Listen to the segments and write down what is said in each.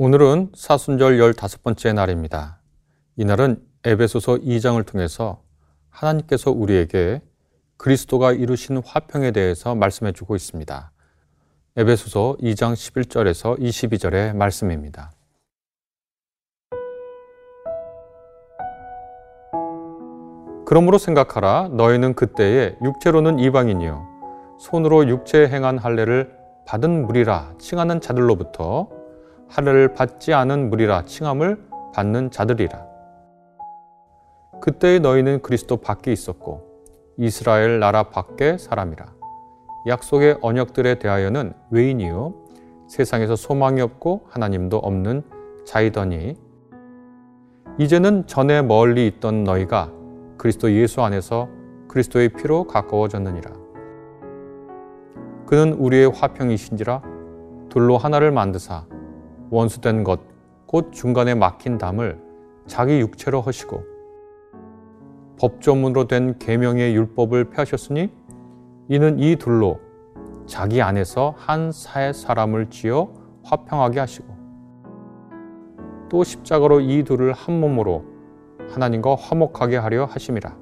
오늘은 사순절 15번째 날입니다. 이날은 에베소서 2장을 통해서 하나님께서 우리에게 그리스도가 이루신 화평에 대해서 말씀해 주고 있습니다. 에베소서 2장 11절에서 22절의 말씀입니다. 그러므로 생각하라 너희는 그때에 육체로는 이방인이요 손으로 육체에 행한 할례를 받은 무리라 칭하는 자들로부터 할례를 받지 않은 무리라 칭함을 받는 자들이라. 그때의 너희는 그리스도 밖에 있었고 이스라엘 나라 밖에 사람이라. 약속의 언약들에 대하여는 외인이요 세상에서 소망이 없고 하나님도 없는 자이더니 이제는 전에 멀리 있던 너희가 그리스도 예수 안에서 그리스도의 피로 가까워졌느니라. 그는 우리의 화평이신지라 둘로 하나를 만드사 원수된 것, 곧 중간에 막힌 담을 자기 육체로 허시고 법조문으로 된 계명의 율법을 펴셨으니 이는 이 둘로 자기 안에서 한 사의 사람을 지어 화평하게 하시고 또 십자가로 이 둘을 한 몸으로 하나님과 화목하게 하려 하심이라.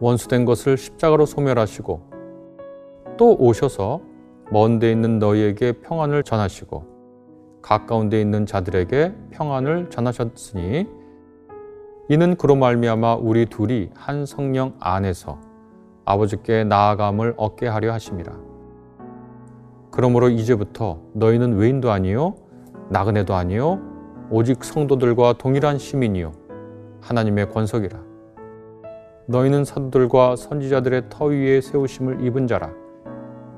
원수된 것을 십자가로 소멸하시고 또 오셔서 먼데 있는 너희에게 평안을 전하시고 가까운 데 있는 자들에게 평안을 전하셨으니 이는 그로 말미암아 우리 둘이 한 성령 안에서 아버지께 나아감을 얻게 하려 하심이라. 그러므로 이제부터 너희는 외인도 아니요 나그네도 아니요 오직 성도들과 동일한 시민이요 하나님의 권석이라. 너희는 사도들과 선지자들의 터 위에 세우심을 입은 자라.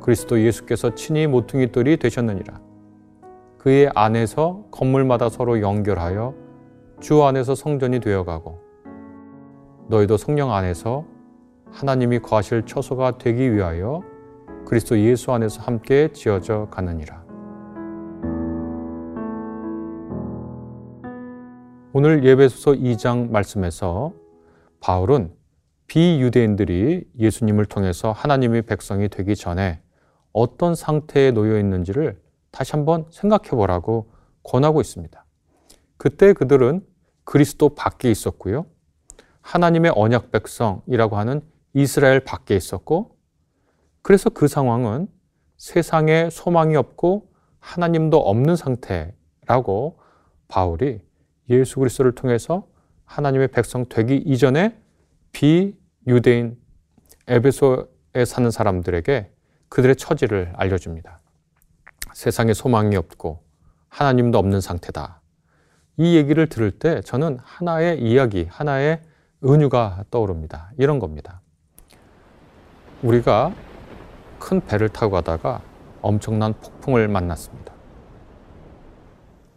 그리스도 예수께서 친히 모퉁이 돌이 되셨느니라. 그의 안에서 건물마다 서로 연결하여 주 안에서 성전이 되어가고 너희도 성령 안에서 하나님이 거하실 처소가 되기 위하여 그리스도 예수 안에서 함께 지어져 가느니라. 오늘 예배소서 2장 말씀에서 바울은 비유대인들이 예수님을 통해서 하나님의 백성이 되기 전에 어떤 상태에 놓여 있는지를 다시 한번 생각해 보라고 권하고 있습니다. 그때 그들은 그리스도 밖에 있었고요. 하나님의 언약 백성이라고 하는 이스라엘 밖에 있었고, 그래서 그 상황은 세상에 소망이 없고 하나님도 없는 상태라고 바울이 예수 그리스도를 통해서 하나님의 백성 되기 이전에 비유대인 에베소에 사는 사람들에게 그들의 처지를 알려줍니다. 세상에 소망이 없고 하나님도 없는 상태다. 이 얘기를 들을 때 저는 하나의 이야기, 하나의 은유가 떠오릅니다. 이런 겁니다. 우리가 큰 배를 타고 가다가 엄청난 폭풍을 만났습니다.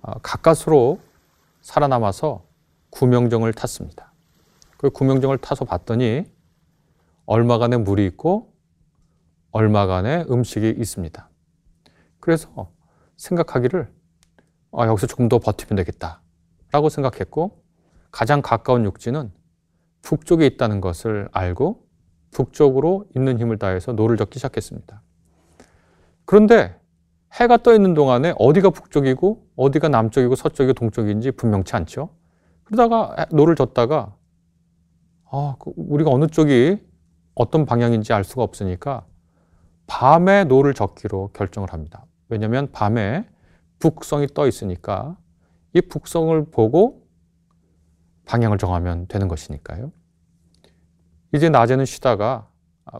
아, 가까스로 살아남아서 구명정을 탔습니다. 그 구명정을 타서 봤더니 얼마간의 물이 있고 얼마간의 음식이 있습니다. 그래서 생각하기를 아, 여기서 조금 더 버티면 되겠다. 라고 생각했고 가장 가까운 육지는 북쪽에 있다는 것을 알고 북쪽으로 있는 힘을 다해서 노를 젓기 시작했습니다. 그런데 해가 떠 있는 동안에 어디가 북쪽이고 어디가 남쪽이고 서쪽이고 동쪽인지 분명치 않죠. 그러다가 노를 젓다가 아, 그 우리가 어느 쪽이 어떤 방향인지 알 수가 없으니까 밤에 노를 젓기로 결정을 합니다. 왜냐하면 밤에 북성이 떠 있으니까 이 북성을 보고 방향을 정하면 되는 것이니까요. 이제 낮에는 쉬다가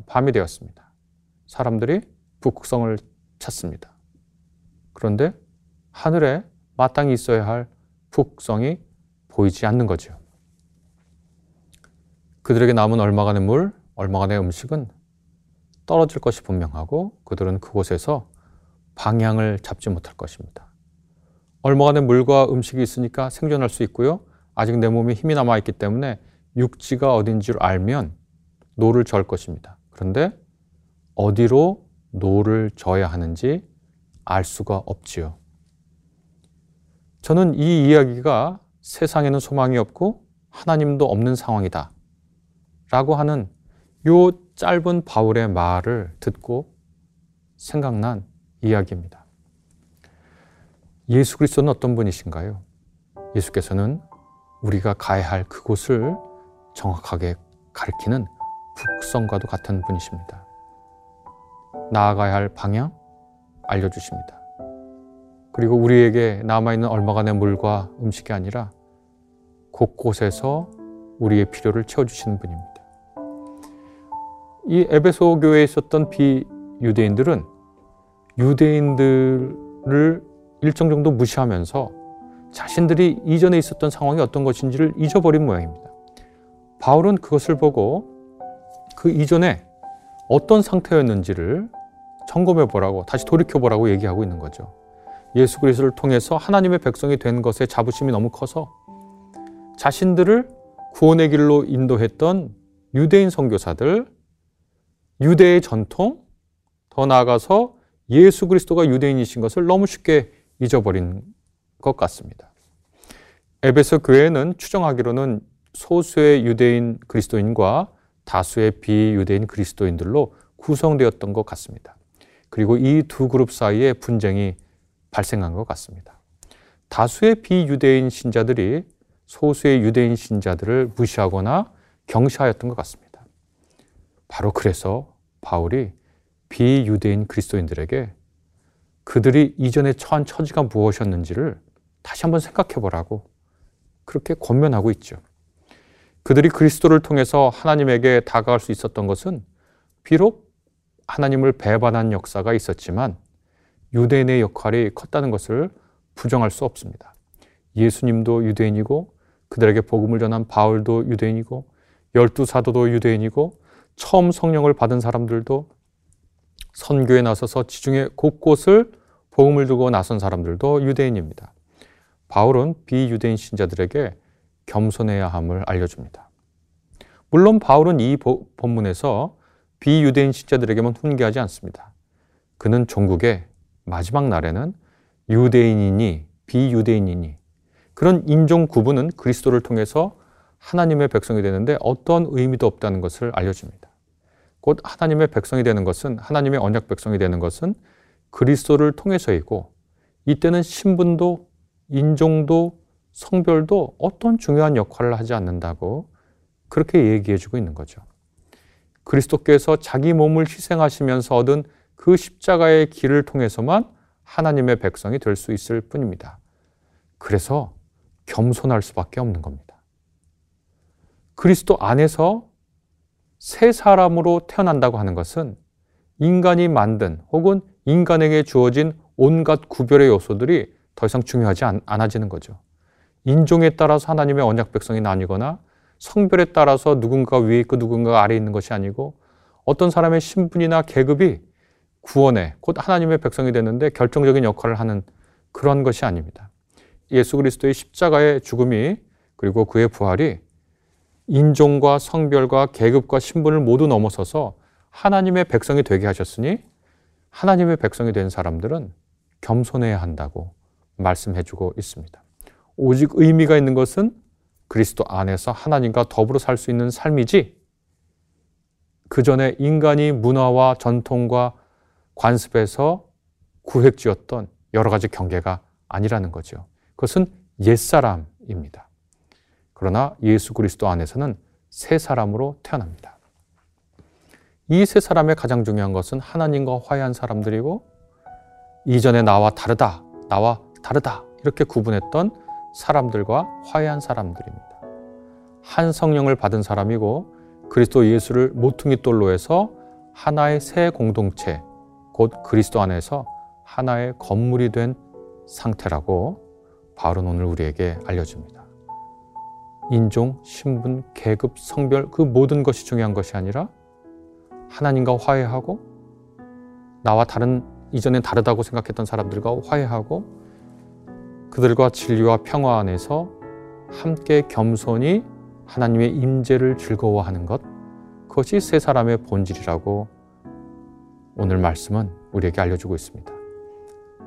밤이 되었습니다. 사람들이 북성을 찾습니다. 그런데 하늘에 마땅히 있어야 할 북성이 보이지 않는 거죠. 그들에게 남은 얼마간의 물, 얼마간의 음식은 떨어질 것이 분명하고 그들은 그곳에서 방향을 잡지 못할 것입니다. 얼마간의 물과 음식이 있으니까 생존할 수 있고요. 아직 내 몸에 힘이 남아 있기 때문에 육지가 어딘지를 알면 노를 저을 것입니다. 그런데 어디로 노를 저어야 하는지 알 수가 없지요. 저는 이 이야기가 세상에는 소망이 없고 하나님도 없는 상황이다. 라고 하는 요 짧은 바울의 말을 듣고 생각난 이야기입니다. 예수 그리스도는 어떤 분이신가요? 예수께서는 우리가 가야 할 그곳을 정확하게 가리키는 북성과도 같은 분이십니다. 나아가야 할 방향 알려주십니다. 그리고 우리에게 남아있는 얼마간의 물과 음식이 아니라 곳곳에서 우리의 필요를 채워주시는 분입니다. 이 에베소 교회에 있었던 비유대인들은 유대인들을 일정 정도 무시하면서 자신들이 이전에 있었던 상황이 어떤 것인지를 잊어버린 모양입니다. 바울은 그것을 보고 그 이전에 어떤 상태였는지를 점검해 보라고 다시 돌이켜 보라고 얘기하고 있는 거죠. 예수 그리스도를 통해서 하나님의 백성이 된 것에 자부심이 너무 커서 자신들을 구원의 길로 인도했던 유대인 선교사들, 유대의 전통, 더 나아가서 예수 그리스도가 유대인이신 것을 너무 쉽게 잊어버린 것 같습니다. 에베소 교회는 추정하기로는 소수의 유대인 그리스도인과 다수의 비유대인 그리스도인들로 구성되었던 것 같습니다. 그리고 이 두 그룹 사이에 분쟁이 발생한 것 같습니다. 다수의 비유대인 신자들이 소수의 유대인 신자들을 무시하거나 경시하였던 것 같습니다. 바로 그래서 바울이 비유대인 그리스도인들에게 그들이 이전에 처한 처지가 무엇이었는지를 다시 한번 생각해 보라고 그렇게 권면하고 있죠. 그들이 그리스도를 통해서 하나님에게 다가갈 수 있었던 것은 비록 하나님을 배반한 역사가 있었지만 유대인의 역할이 컸다는 것을 부정할 수 없습니다. 예수님도 유대인이고 그들에게 복음을 전한 바울도 유대인이고 열두 사도도 유대인이고 처음 성령을 받은 사람들도 선교에 나서서 지중해 곳곳을 복음을 두고 나선 사람들도 유대인입니다. 바울은 비유대인 신자들에게 겸손해야 함을 알려줍니다. 물론 바울은 이 본문에서 비유대인 신자들에게만 훈계하지 않습니다. 그는 종국의 마지막 날에는 유대인이니 비유대인이니 그런 인종 구분은 그리스도를 통해서 하나님의 백성이 되는데 어떤 의미도 없다는 것을 알려줍니다. 곧 하나님의 백성이 되는 것은 하나님의 언약 백성이 되는 것은 그리스도를 통해서이고 이때는 신분도 인종도 성별도 어떤 중요한 역할을 하지 않는다고 그렇게 얘기해 주고 있는 거죠. 그리스도께서 자기 몸을 희생하시면서 얻은 그 십자가의 길을 통해서만 하나님의 백성이 될 수 있을 뿐입니다. 그래서 겸손할 수밖에 없는 겁니다. 그리스도 안에서 새 사람으로 태어난다고 하는 것은 인간이 만든 혹은 인간에게 주어진 온갖 구별의 요소들이 더 이상 중요하지 않, 아지는 거죠. 인종에 따라서 하나님의 언약 백성이 나뉘거나 성별에 따라서 누군가 위에 있고 누군가 아래에 있는 것이 아니고 어떤 사람의 신분이나 계급이 구원에 곧 하나님의 백성이 되는데 결정적인 역할을 하는 그런 것이 아닙니다. 예수 그리스도의 십자가의 죽음이 그리고 그의 부활이 인종과 성별과 계급과 신분을 모두 넘어서서 하나님의 백성이 되게 하셨으니 하나님의 백성이 된 사람들은 겸손해야 한다고 말씀해 주고 있습니다. 오직 의미가 있는 것은 그리스도 안에서 하나님과 더불어 살 수 있는 삶이지 그 전에 인간이 문화와 전통과 관습에서 구획지었던 여러 가지 경계가 아니라는 거죠. 그것은 옛사람입니다. 그러나 예수 그리스도 안에서는 새 사람으로 태어납니다. 이새 사람의 가장 중요한 것은 하나님과 화해한 사람들이고 이전에 나와 다르다, 나와 다르다 이렇게 구분했던 사람들과 화해한 사람들입니다. 한 성령을 받은 사람이고 그리스도 예수를 모퉁이 돌로 해서 하나의 새 공동체, 곧 그리스도 안에서 하나의 건물이 된 상태라고 바울은 오늘 우리에게 알려줍니다. 인종, 신분, 계급, 성별 그 모든 것이 중요한 것이 아니라 하나님과 화해하고 나와 다른 이전엔 다르다고 생각했던 사람들과 화해하고 그들과 진리와 평화 안에서 함께 겸손히 하나님의 임재를 즐거워하는 것 그것이 세 사람의 본질이라고 오늘 말씀은 우리에게 알려주고 있습니다.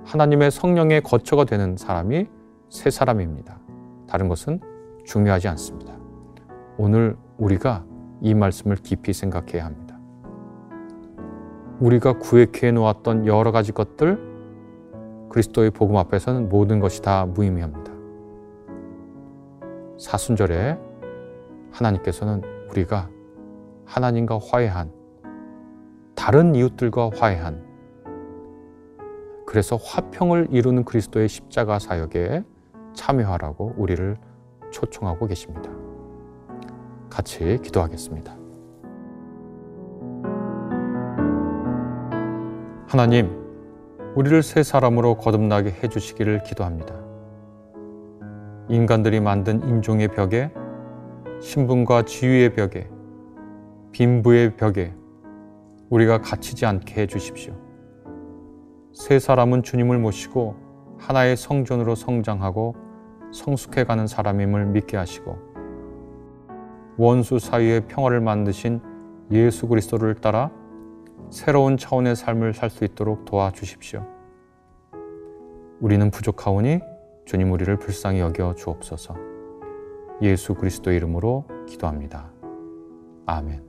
하나님의 성령의 거처가 되는 사람이 세 사람입니다. 다른 것은 중요하지 않습니다. 오늘 우리가 이 말씀을 깊이 생각해야 합니다. 우리가 구획해 놓았던 여러 가지 것들 그리스도의 복음 앞에서는 모든 것이 다 무의미합니다. 사순절에 하나님께서는 우리가 하나님과 화해한 다른 이웃들과 화해한 그래서 화평을 이루는 그리스도의 십자가 사역에 참여하라고 우리를 초청하고 계십니다. 같이 기도하겠습니다. 하나님, 우리를 새 사람으로 거듭나게 해주시기를 기도합니다. 인간들이 만든 인종의 벽에, 신분과 지위의 벽에, 빈부의 벽에 우리가 갇히지 않게 해주십시오. 새 사람은 주님을 모시고 하나의 성전으로 성장하고 성숙해가는 사람임을 믿게 하시고 원수 사이의 평화를 만드신 예수 그리스도를 따라 새로운 차원의 삶을 살 수 있도록 도와주십시오. 우리는 부족하오니 주님 우리를 불쌍히 여겨 주옵소서. 예수 그리스도 이름으로 기도합니다. 아멘.